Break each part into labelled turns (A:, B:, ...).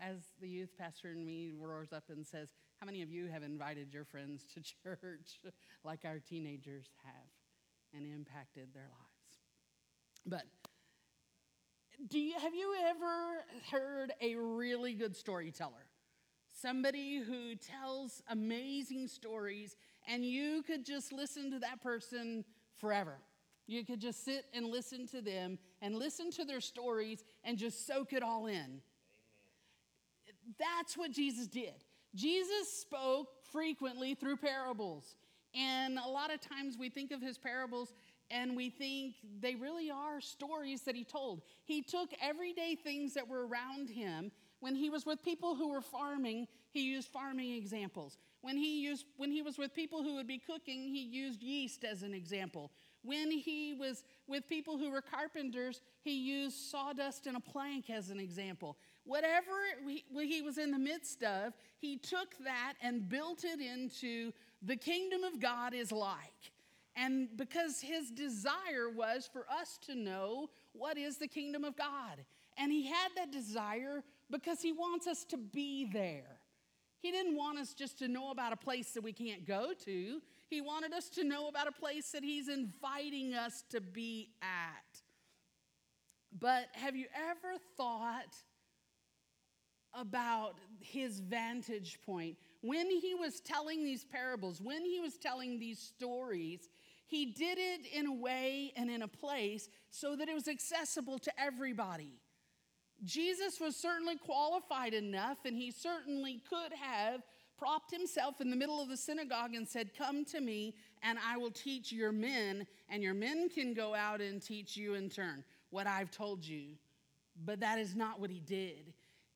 A: as the youth pastor in me roars up and says, How many of you have invited your friends to church like our teenagers have and impacted their lives? But do you, have you ever heard a really good storyteller? Somebody who tells amazing stories, and you could just listen to that person forever. You could just sit and listen to them and listen to their stories and just soak it all in. That's what Jesus did. Jesus spoke frequently through parables. And a lot of times we think of his parables and we think they really are stories that he told. He took everyday things that were around him. When he was with people who were farming, he used farming examples. When he, used, when he was with people who would be cooking, he used yeast as an example. When he was with people who were carpenters, he used sawdust and a plank as an example. Whatever he was in the midst of, he took that and built it into the kingdom of God is like. And because his desire was for us to know what is the kingdom of God. And he had that desire because he wants us to be there. He didn't want us just to know about a place that we can't go to. He wanted us to know about a place that He's inviting us to be at. But have you ever thought about His vantage point? When He was telling these parables, when He was telling these stories, He did it in a way and in a place so that it was accessible to everybody. Jesus was certainly qualified enough, and he certainly could have propped himself in the middle of the synagogue and said, Come to me, and I will teach your men, and your men can go out and teach you in turn what I've told you. But that is not what he did.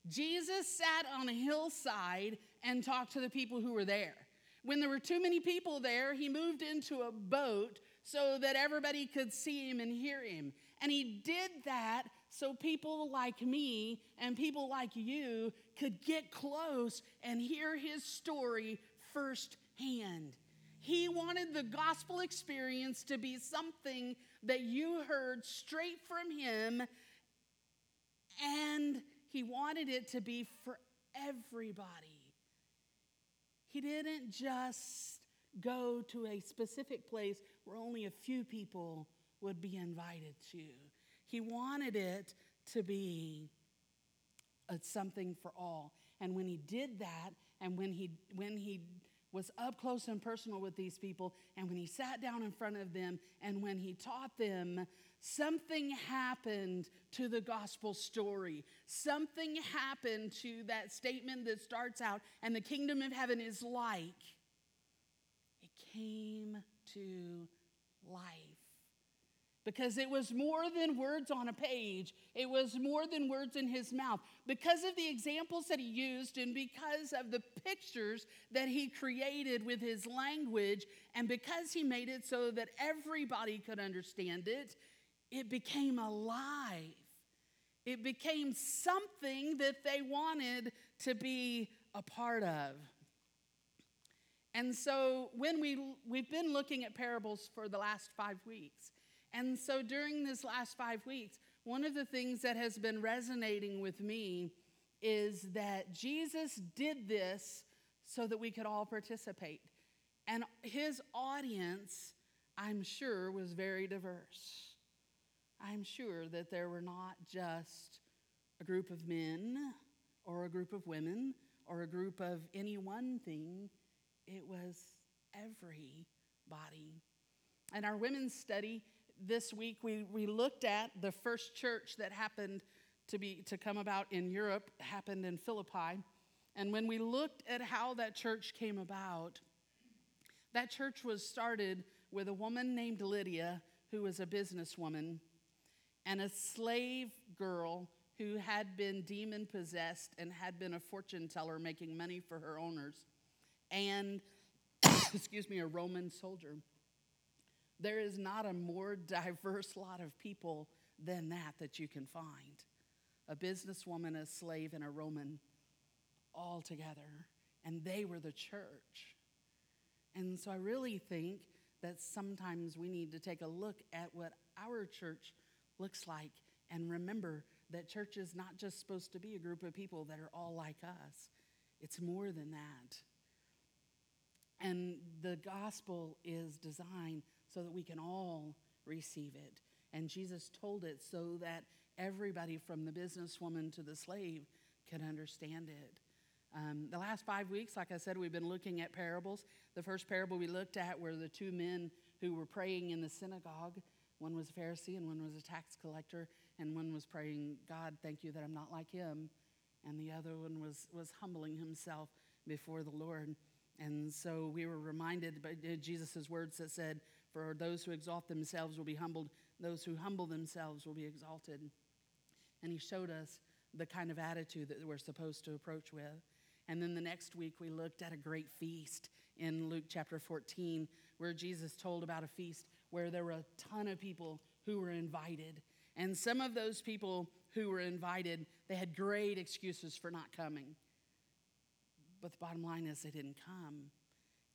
A: Jesus sat on a hillside and talked to the people who were there. When there were too many people there, he moved into a boat so that everybody could see him and hear him. And he did that so people like me and people like you could get close and hear his story firsthand. He wanted the gospel experience to be something that you heard straight from him, and he wanted it to be for everybody. He didn't just go to a specific place where only a few people would be invited to. He wanted it to be something for all. And when he did that, and when he, when he was up close and personal with these people, and when he sat down in front of them, and when he taught them, something happened to the gospel story. Something happened to that statement that starts out, and the kingdom of heaven is like. It came to life because it was more than words on a page, it was more than words in his mouth. Because of the examples that he used, and because of the pictures that he created with his language, and because he made it so that everybody could understand it, it became alive. It became something that they wanted to be a part of. And so when we we've been looking at parables for the last 5 weeks. And so during this last five weeks, one of the things that has been resonating with me is that Jesus did this so that we could all participate. And his audience, I'm sure, was very diverse. I'm sure that there were not just a group of men or a group of women or a group of any one thing, it was everybody. And our women's study this week we, we looked at the first church that happened to be to come about in Europe happened in Philippi. And when we looked at how that church came about, that church was started with a woman named Lydia, who was a businesswoman, and a slave girl who had been demon possessed and had been a fortune teller making money for her owners, and, excuse me, a Roman soldier. There is not a more diverse lot of people than that that you can find. A businesswoman, a slave, and a Roman all together. And they were the church. And so I really think that sometimes we need to take a look at what our church looks like and remember that church is not just supposed to be a group of people that are all like us, it's more than that. And the gospel is designed so that we can all receive it. And Jesus told it so that everybody from the businesswoman to the slave could understand it. Um, the last five weeks, like I said, we've been looking at parables. The first parable we looked at were the two men who were praying in the synagogue. One was a Pharisee and one was a tax collector, and one was praying, God, thank you that I'm not like him. And the other one was, was humbling himself before the Lord. And so we were reminded by Jesus' words that said, For those who exalt themselves will be humbled, those who humble themselves will be exalted. And he showed us the kind of attitude that we're supposed to approach with. And then the next week, we looked at a great feast in Luke chapter 14, where Jesus told about a feast where there were a ton of people who were invited. And some of those people who were invited, they had great excuses for not coming. But the bottom line is they didn't come.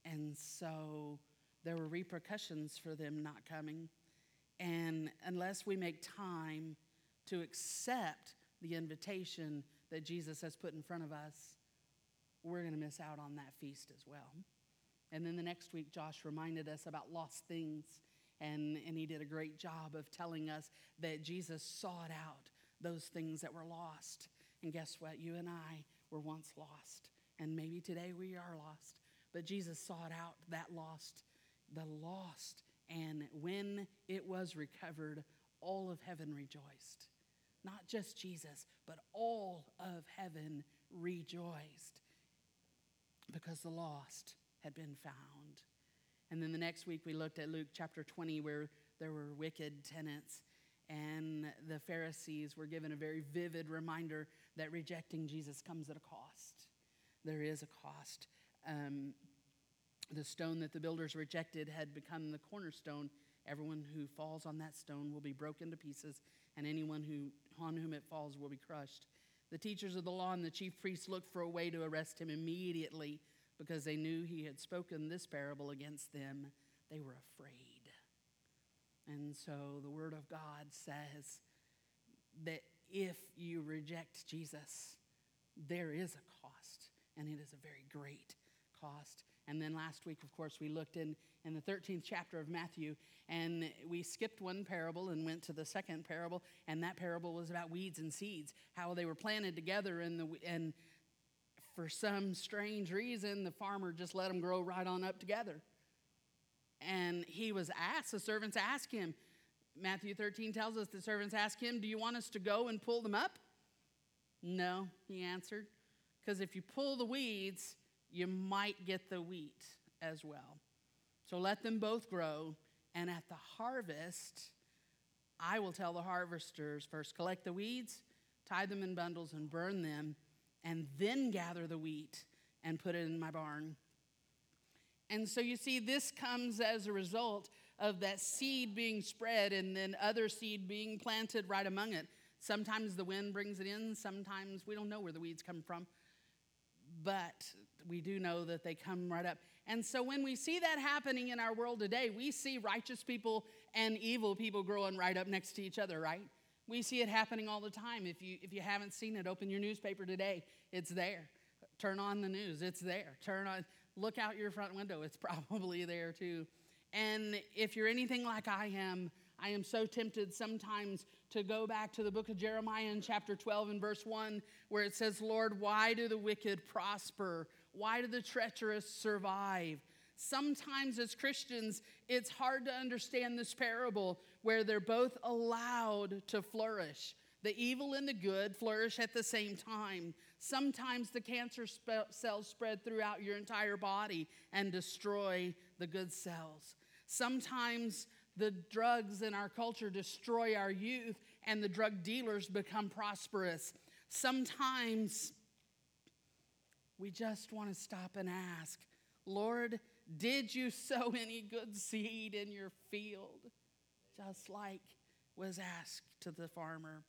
A: And so there were repercussions for them not coming. And unless we make time to accept the invitation that Jesus has put in front of us, we're going to miss out on that feast as well. And then the next week, Josh reminded us about lost things, and, and he did a great job of telling us that Jesus sought out those things that were lost. And guess what? You and I were once lost, and maybe today we are lost. But Jesus sought out that lost, the lost, and when it was recovered, all of heaven rejoiced. Not just Jesus, but all of heaven rejoiced because the lost had been found. And then the next week we looked at Luke chapter 20, where there were wicked tenants, and the Pharisees were given a very vivid reminder that rejecting Jesus comes at a cost. There is a cost. Um, the stone that the builders rejected had become the cornerstone. Everyone who falls on that stone will be broken to pieces, and anyone who, on whom it falls will be crushed. The teachers of the law and the chief priests looked for a way to arrest him immediately because they knew he had spoken this parable against them. They were afraid. And so the Word of God says that if you reject Jesus, there is a cost, and it is a very great cost. And then last week, of course, we looked in, in the 13th chapter of Matthew and we skipped one parable and went to the second parable. And that parable was about weeds and seeds, how they were planted together. And, the, and for some strange reason, the farmer just let them grow right on up together. And he was asked, the servants asked him, Matthew 13 tells us the servants asked him, Do you want us to go and pull them up? No, he answered, because if you pull the weeds, you might get the wheat as well. So let them both grow, and at the harvest, I will tell the harvesters first collect the weeds, tie them in bundles, and burn them, and then gather the wheat and put it in my barn. And so you see, this comes as a result of that seed being spread and then other seed being planted right among it. Sometimes the wind brings it in, sometimes we don't know where the weeds come from but we do know that they come right up. And so when we see that happening in our world today, we see righteous people and evil people growing right up next to each other, right? We see it happening all the time. If you if you haven't seen it, open your newspaper today. It's there. Turn on the news. It's there. Turn on look out your front window. It's probably there too. And if you're anything like I am, I am so tempted sometimes to go back to the book of Jeremiah in chapter 12 and verse 1, where it says, Lord, why do the wicked prosper? Why do the treacherous survive? Sometimes, as Christians, it's hard to understand this parable where they're both allowed to flourish. The evil and the good flourish at the same time. Sometimes the cancer spe- cells spread throughout your entire body and destroy the good cells. Sometimes the drugs in our culture destroy our youth and the drug dealers become prosperous. Sometimes we just want to stop and ask, Lord, did you sow any good seed in your field? Just like was asked to the farmer.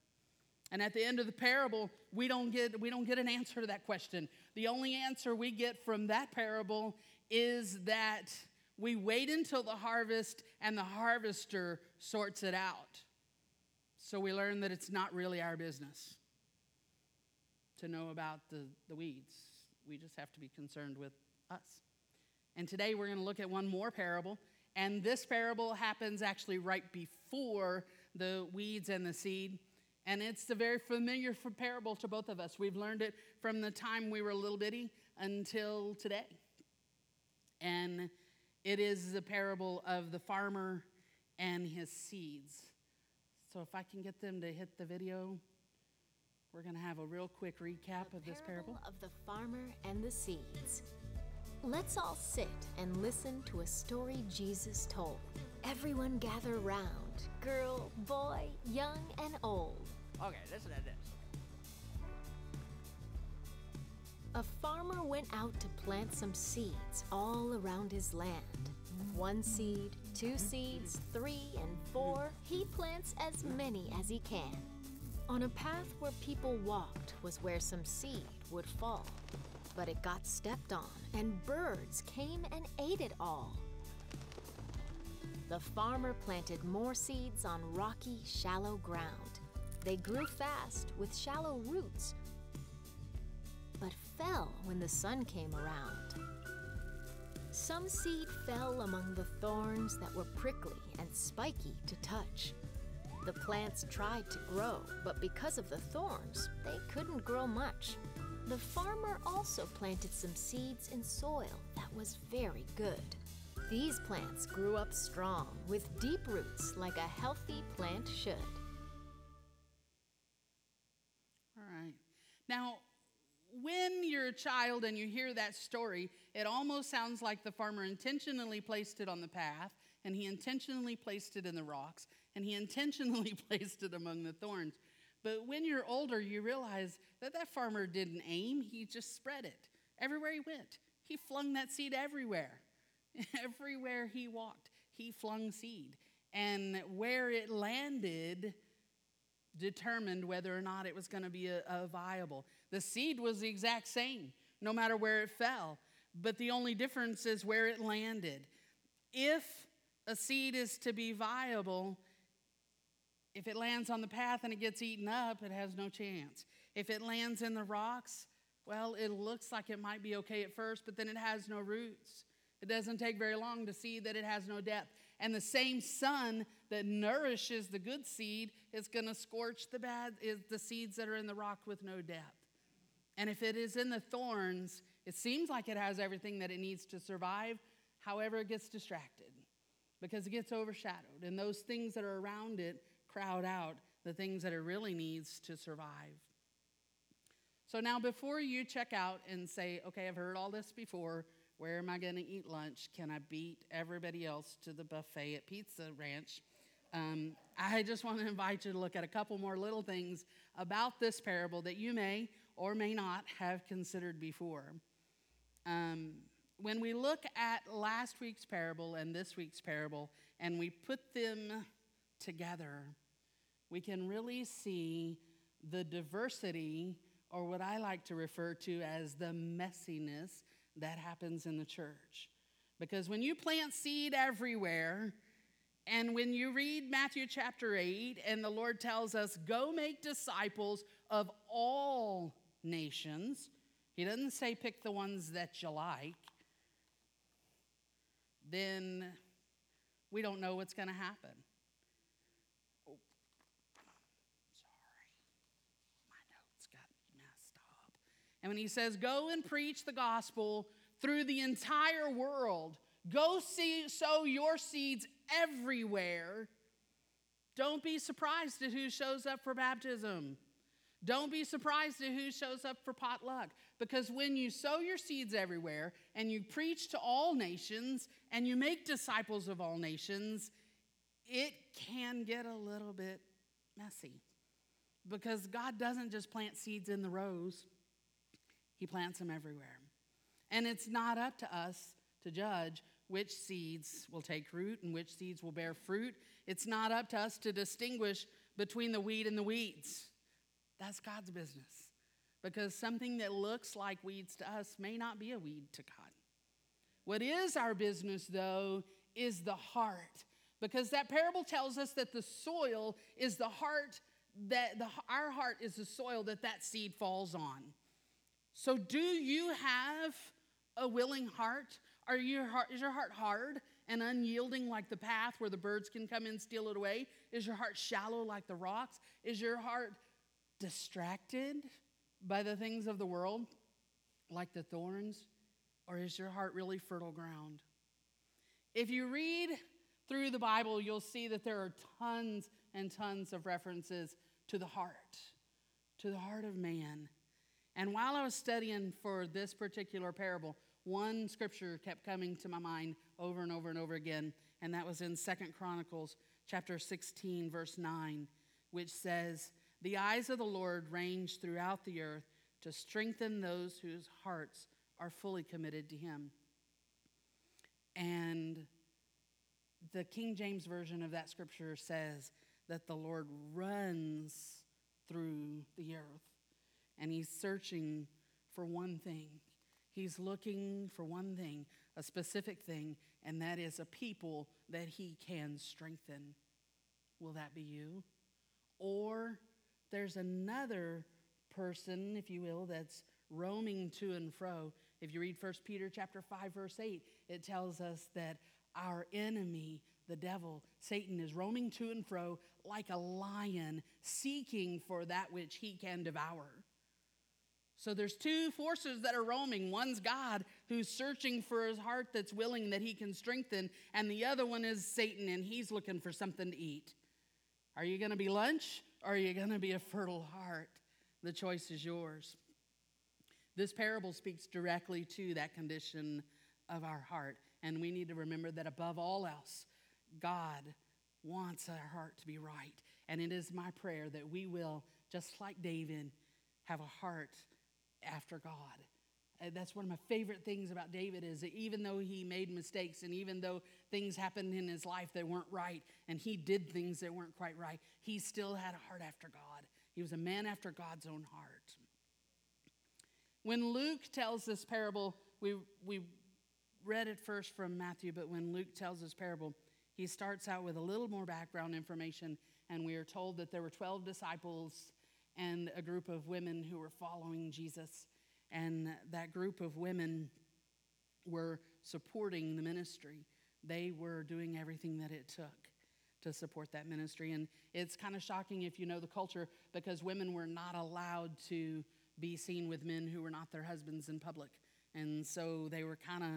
A: And at the end of the parable, we don't get, we don't get an answer to that question. The only answer we get from that parable is that we wait until the harvest and the harvester sorts it out. So we learn that it's not really our business to know about the, the weeds. We just have to be concerned with us. And today we're going to look at one more parable. And this parable happens actually right before the weeds and the seed. And it's a very familiar parable to both of us. We've learned it from the time we were little bitty until today. And it is the parable of the farmer and his seeds. So if I can get them to hit the video, we're going to have a real quick recap
B: the
A: of this parable.
B: Of the farmer and the seeds. Let's all sit and listen to a story Jesus told. Everyone gather round girl, boy, young, and old.
C: Okay, listen to this.
B: A farmer went out to plant some seeds all around his land. One seed, two seeds, three, and four. He plants as many as he can. On a path where people walked was where some seed would fall. But it got stepped on, and birds came and ate it all. The farmer planted more seeds on rocky, shallow ground. They grew fast with shallow roots, but fell when the sun came around. Some seed fell among the thorns that were prickly and spiky to touch. The plants tried to grow, but because of the thorns, they couldn't grow much. The farmer also planted some seeds in soil that was very good. These plants grew up strong with deep roots like a healthy plant should.
A: All right. Now, when you're a child and you hear that story, it almost sounds like the farmer intentionally placed it on the path, and he intentionally placed it in the rocks, and he intentionally placed it among the thorns. But when you're older, you realize that that farmer didn't aim, he just spread it everywhere he went. He flung that seed everywhere. Everywhere he walked, he flung seed. And where it landed determined whether or not it was going to be a, a, viable. The seed was the exact same, no matter where it fell. But the only difference is where it landed. If a seed is to be viable, if it lands on the path and it gets eaten up, it has no chance. If it lands in the rocks, well, it looks like it might be okay at first, but then it has no roots. It doesn't take very long to see that it has no depth. And the same sun that nourishes the good seed is going to scorch the bad is the seeds that are in the rock with no depth. And if it is in the thorns, it seems like it has everything that it needs to survive. However, it gets distracted because it gets overshadowed. And those things that are around it crowd out the things that it really needs to survive. So now, before you check out and say, okay, I've heard all this before, where am I going to eat lunch? Can I beat everybody else to the buffet at Pizza Ranch? Um, I just want to invite you to look at a couple more little things about this parable that you may or may not have considered before. Um, when we look at last week's parable and this week's parable, and we put them together, we can really see the diversity, or what I like to refer to as the messiness that happens in the church. Because when you plant seed everywhere, and when you read Matthew chapter 8, and the Lord tells us, go make disciples of all nations, He doesn't say pick the ones that you like, then we don't know what's going to happen. Oh, sorry. My notes got messed up. And when He says, go and preach the gospel through the entire world, go see, sow your seeds everywhere. Don't be surprised at who shows up for baptism. Don't be surprised at who shows up for potluck. Because when you sow your seeds everywhere and you preach to all nations and you make disciples of all nations, it can get a little bit messy. Because God doesn't just plant seeds in the rows, He plants them everywhere. And it's not up to us to judge which seeds will take root and which seeds will bear fruit. It's not up to us to distinguish between the weed and the weeds. That's God's business. Because something that looks like weeds to us may not be a weed to God. What is our business, though, is the heart. Because that parable tells us that the soil is the heart that the, our heart is the soil that that seed falls on. So, do you have a willing heart? Are your heart, is your heart hard and unyielding like the path where the birds can come and steal it away? Is your heart shallow like the rocks? Is your heart distracted by the things of the world like the thorns? Or is your heart really fertile ground? If you read through the Bible, you'll see that there are tons and tons of references to the heart, to the heart of man. And while I was studying for this particular parable, one scripture kept coming to my mind over and over and over again, and that was in Second Chronicles chapter 16 verse 9, which says, "The eyes of the Lord range throughout the earth to strengthen those whose hearts are fully committed to him." And the King James version of that scripture says that the Lord runs through the earth and he's searching for one thing. He's looking for one thing, a specific thing, and that is a people that he can strengthen. Will that be you? Or there's another person, if you will, that's roaming to and fro. If you read 1 Peter chapter 5 verse 8, it tells us that our enemy, the devil, Satan is roaming to and fro like a lion seeking for that which he can devour. So there's two forces that are roaming. One's God who's searching for his heart that's willing that he can strengthen, and the other one is Satan and he's looking for something to eat. Are you going to be lunch or are you going to be a fertile heart? The choice is yours. This parable speaks directly to that condition of our heart, and we need to remember that above all else, God wants our heart to be right. And it is my prayer that we will, just like David, have a heart after God. And that's one of my favorite things about David is that even though he made mistakes and even though things happened in his life that weren't right and he did things that weren't quite right, he still had a heart after God. He was a man after God's own heart. When Luke tells this parable, we, we read it first from Matthew, but when Luke tells this parable, he starts out with a little more background information, and we are told that there were 12 disciples and a group of women who were following Jesus. And that group of women were supporting the ministry. They were doing everything that it took to support that ministry. And it's kind of shocking if you know the culture because women were not allowed to be seen with men who were not their husbands in public. And so they were kind of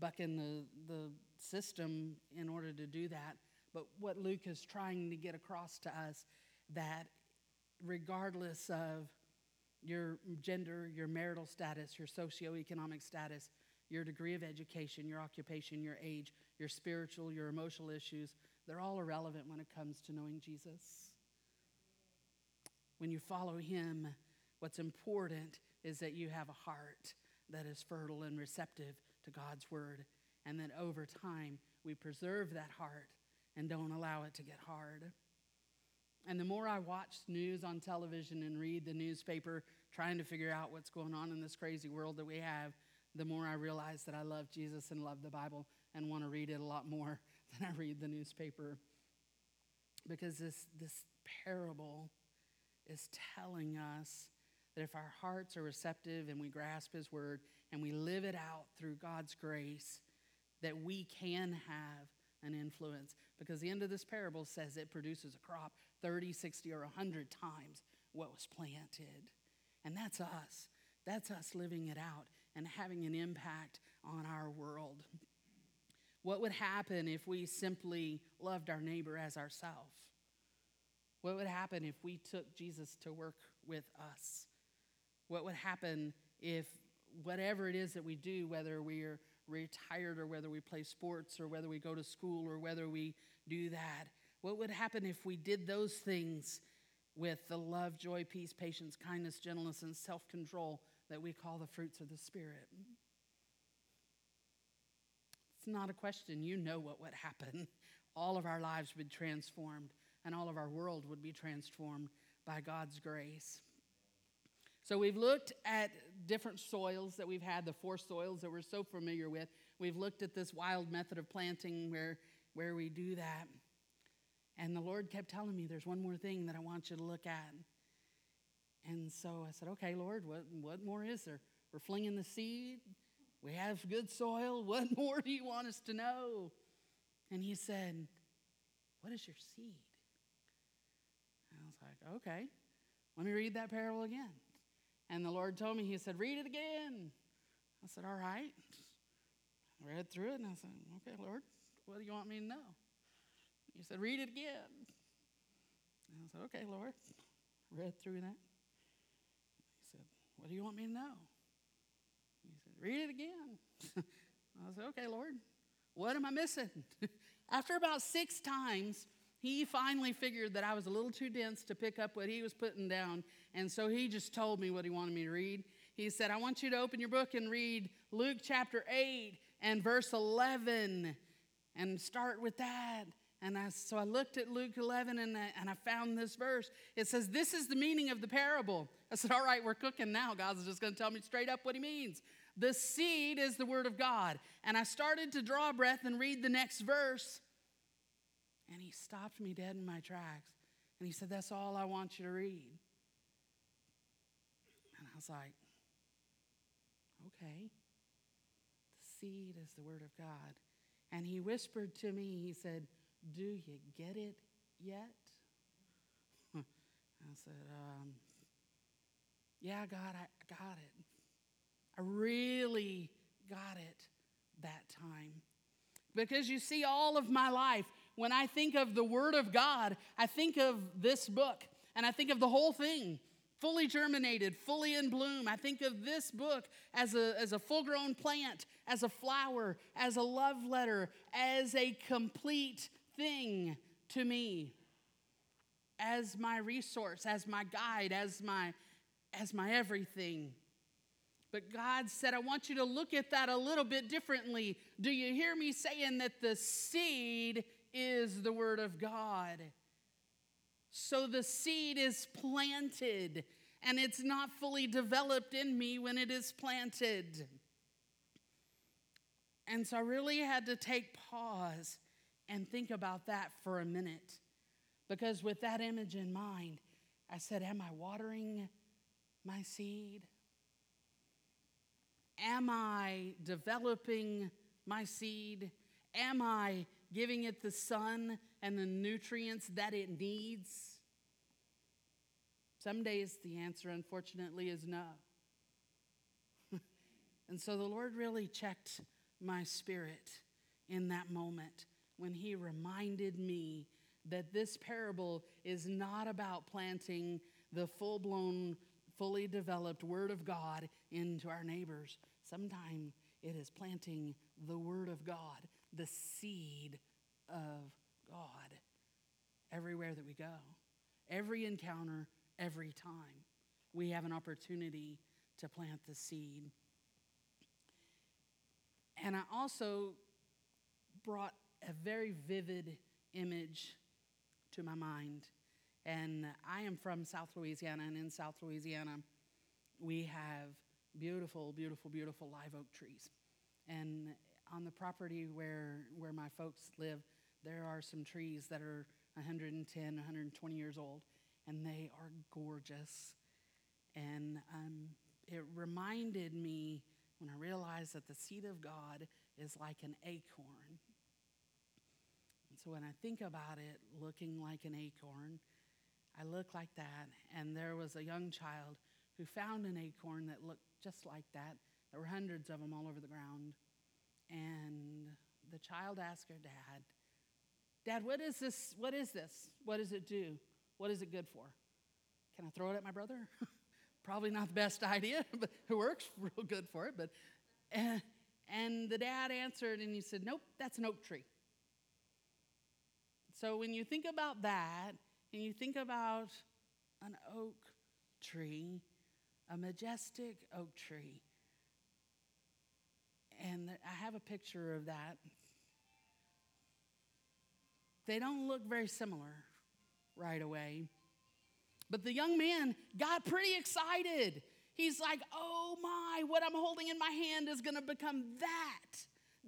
A: bucking the, the system in order to do that. But what Luke is trying to get across to us that regardless of your gender, your marital status, your socioeconomic status, your degree of education, your occupation, your age, your spiritual, your emotional issues, they're all irrelevant when it comes to knowing Jesus. When you follow him, what's important is that you have a heart that is fertile and receptive to God's word, and that over time we preserve that heart and don't allow it to get hard. And the more I watch news on television and read the newspaper, trying to figure out what's going on in this crazy world that we have, the more I realize that I love Jesus and love the Bible and want to read it a lot more than I read the newspaper. Because this, this parable is telling us that if our hearts are receptive and we grasp His word and we live it out through God's grace, that we can have an influence. Because the end of this parable says it produces a crop 30, 60, or 100 times what was planted. And that's us. That's us living it out and having an impact on our world. What would happen if we simply loved our neighbor as ourselves? What would happen if we took Jesus to work with us? What would happen if whatever it is that we do, whether we're retired or whether we play sports or whether we go to school or whether we do that, what would happen if we did those things with the love, joy, peace, patience, kindness, gentleness, and self control that we call the fruits of the Spirit? It's not a question. You know what would happen. All of our lives would be transformed, and all of our world would be transformed by God's grace. So we've looked at different soils that we've had, the four soils that we're so familiar with. We've looked at this wild method of planting where where we do that. And the Lord kept telling me, There's one more thing that I want you to look at. And so I said, Okay, Lord, what, what more is there? We're flinging the seed. We have good soil. What more do you want us to know? And he said, What is your seed? And I was like, Okay, let me read that parable again. And the Lord told me, He said, Read it again. I said, All right. I read through it and I said, Okay, Lord, what do you want me to know? He said, Read it again. And I said, Okay, Lord. Read through that. He said, What do you want me to know? He said, Read it again. I said, Okay, Lord. What am I missing? After about six times, he finally figured that I was a little too dense to pick up what he was putting down. And so he just told me what he wanted me to read. He said, I want you to open your book and read Luke chapter 8 and verse 11 and start with that. And I, so I looked at Luke 11 and I, and I found this verse. It says, This is the meaning of the parable. I said, All right, we're cooking now. God's just going to tell me straight up what he means. The seed is the word of God. And I started to draw breath and read the next verse. And he stopped me dead in my tracks. And he said, That's all I want you to read. And I was like, Okay. The seed is the word of God. And he whispered to me, He said, Do you get it yet? I said, um, Yeah, God, I got it. I really got it that time. Because you see, all of my life, when I think of the Word of God, I think of this book and I think of the whole thing fully germinated, fully in bloom. I think of this book as a, as a full grown plant, as a flower, as a love letter, as a complete thing to me, as my resource, as my guide, as my, as my everything. But God said, I want you to look at that a little bit differently. Do you hear me saying that the seed is the Word of God? So the seed is planted, and it's not fully developed in me when it is planted. And so I really had to take pause and think about that for a minute. Because with that image in mind, I said, Am I watering my seed? Am I developing my seed? Am I giving it the sun and the nutrients that it needs? Some days the answer, unfortunately, is no. and so the Lord really checked my spirit in that moment when He reminded me that this parable is not about planting the full blown, fully developed Word of God into our neighbors. Sometimes it is planting the Word of God, the seed of God, everywhere that we go. Every encounter, every time, we have an opportunity to plant the seed. And I also brought a very vivid image to my mind. And I am from South Louisiana, and in South Louisiana, we have beautiful, beautiful, beautiful live oak trees. And on the property where, where my folks live, there are some trees that are 110, 120 years old, and they are gorgeous. And um, it reminded me when I realized that the seed of God is like an acorn. And so when I think about it looking like an acorn, I look like that. And there was a young child who found an acorn that looked just like that. There were hundreds of them all over the ground. And the child asked her dad, Dad, what is this? What is this? What does it do? What is it good for? Can I throw it at my brother? Probably not the best idea, but it works real good for it. But and, and the dad answered and he said, Nope, that's an oak tree. So when you think about that, and you think about an oak tree, a majestic oak tree, and I have a picture of that. They don't look very similar right away. But the young man got pretty excited. He's like, oh my, what I'm holding in my hand is to become that,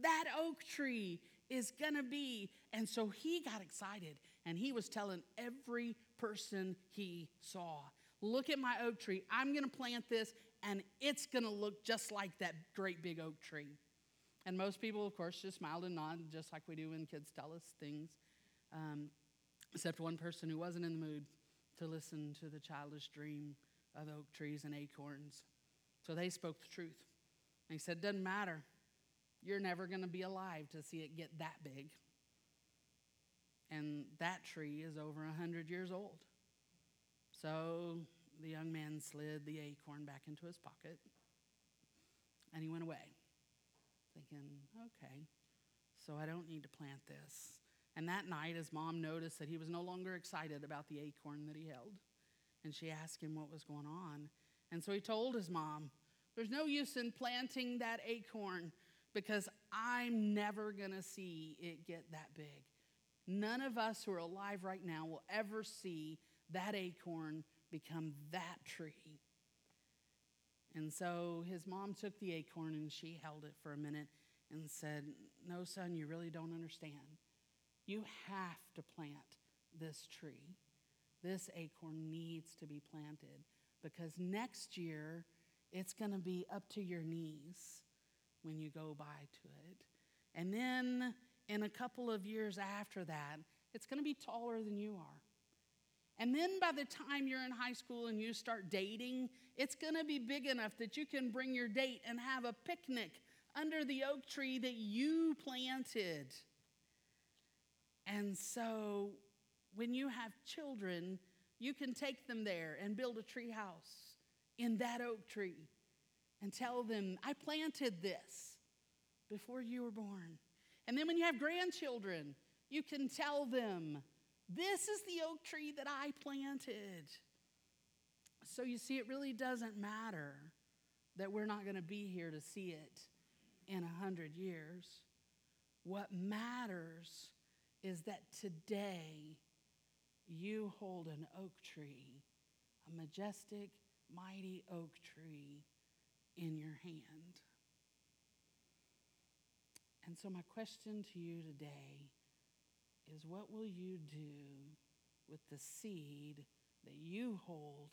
A: that oak tree. is to be. And so he got excited and he was telling every person he saw, Look at my oak tree. I'm to plant this and it's going to look just like that great big oak tree. And most people, of course, just smiled and nodded, just like we do when kids tell us things, um, except one person who wasn't in the mood to listen to the childish dream of oak trees and acorns. So they spoke the truth. And he said, Doesn't matter. You're never going to be alive to see it get that big. And that tree is over a 100 years old. So the young man slid the acorn back into his pocket and he went away, thinking, okay, so I don't need to plant this. And that night, his mom noticed that he was no longer excited about the acorn that he held. And she asked him what was going on. And so he told his mom, There's no use in planting that acorn because I'm never going to see it get that big. None of us who are alive right now will ever see that acorn become that tree. And so his mom took the acorn and she held it for a minute and said, No, son, you really don't understand. You have to plant this tree. This acorn needs to be planted because next year it's going to be up to your knees when you go by to it. And then in a couple of years after that, it's going to be taller than you are. And then by the time you're in high school and you start dating, it's going to be big enough that you can bring your date and have a picnic under the oak tree that you planted. And so when you have children, you can take them there and build a tree house in that oak tree and tell them, I planted this before you were born. And then when you have grandchildren, you can tell them, This is the oak tree that I planted. So you see, it really doesn't matter that we're not going to be here to see it in a hundred years. What matters is that today you hold an oak tree, a majestic, mighty oak tree in your hand. And so, my question to you today is what will you do with the seed that you hold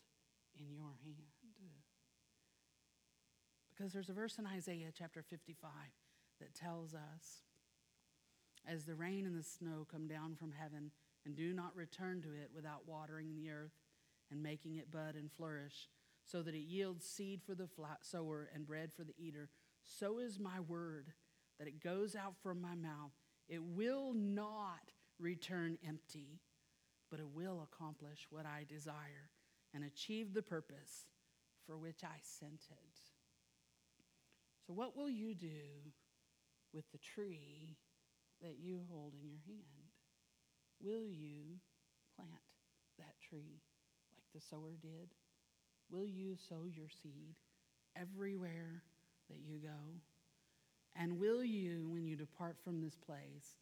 A: in your hand? Because there's a verse in Isaiah chapter 55 that tells us as the rain and the snow come down from heaven and do not return to it without watering the earth and making it bud and flourish, so that it yields seed for the sower and bread for the eater, so is my word that it goes out from my mouth. It will not return empty, but it will accomplish what I desire and achieve the purpose for which I sent it. So, what will you do with the tree that you hold in your hand? Will you plant that tree like the sower did? Will you sow your seed everywhere that you go? And will you, when you depart from this place,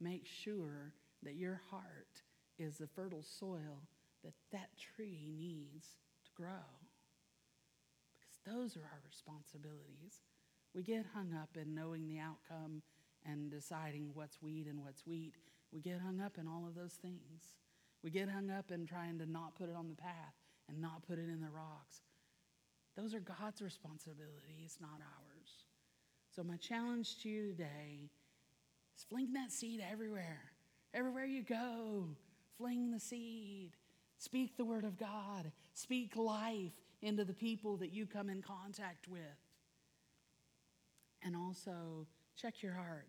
A: make sure that your heart is the fertile soil that that tree needs to grow? Because those are our responsibilities. We get hung up in knowing the outcome and deciding what's weed and what's wheat. We get hung up in all of those things. We get hung up in trying to not put it on the path and not put it in the rocks. Those are God's responsibilities, not ours. So, my challenge to you today fling that seed everywhere. Everywhere you go, fling the seed. Speak the word of God. Speak life into the people that you come in contact with. And also, check your heart.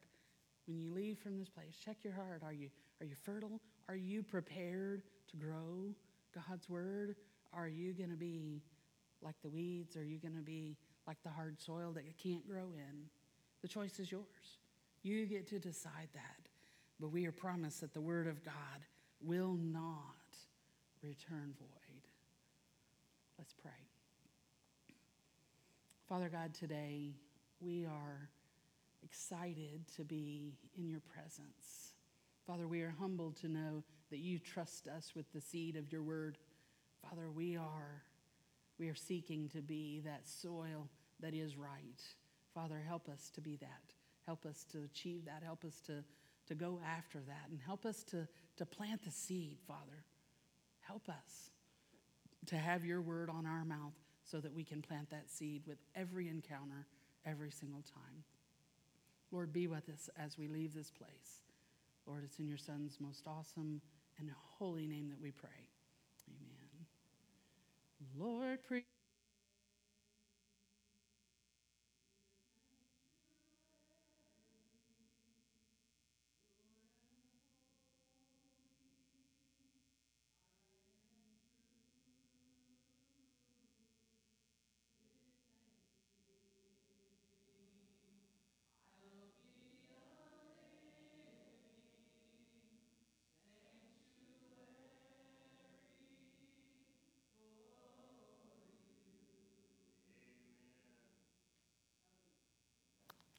A: When you leave from this place, check your heart. Are you, are you fertile? Are you prepared to grow God's word? Are you going to be like the weeds? Are you going to be like the hard soil that you can't grow in? The choice is yours. You get to decide that. But we are promised that the word of God will not return void. Let's pray. Father God, today we are excited to be in your presence. Father, we are humbled to know that you trust us with the seed of your word. Father, we are we are seeking to be that soil that is right. Father, help us to be that. Help us to achieve that. Help us to to go after that and help us to, to plant the seed, Father. Help us to have your word on our mouth so that we can plant that seed with every encounter, every single time. Lord, be with us as we leave this place. Lord, it's in your Son's most awesome and holy name that we pray. Amen. Lord, pre-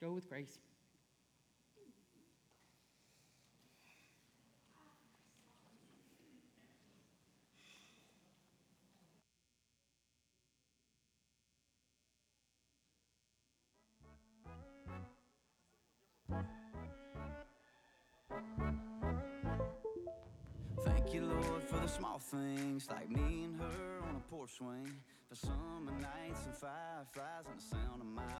A: Go with grace.
C: Thank you, Lord, for the small things like me and her on a porch swing. For summer nights and fireflies and the sound of my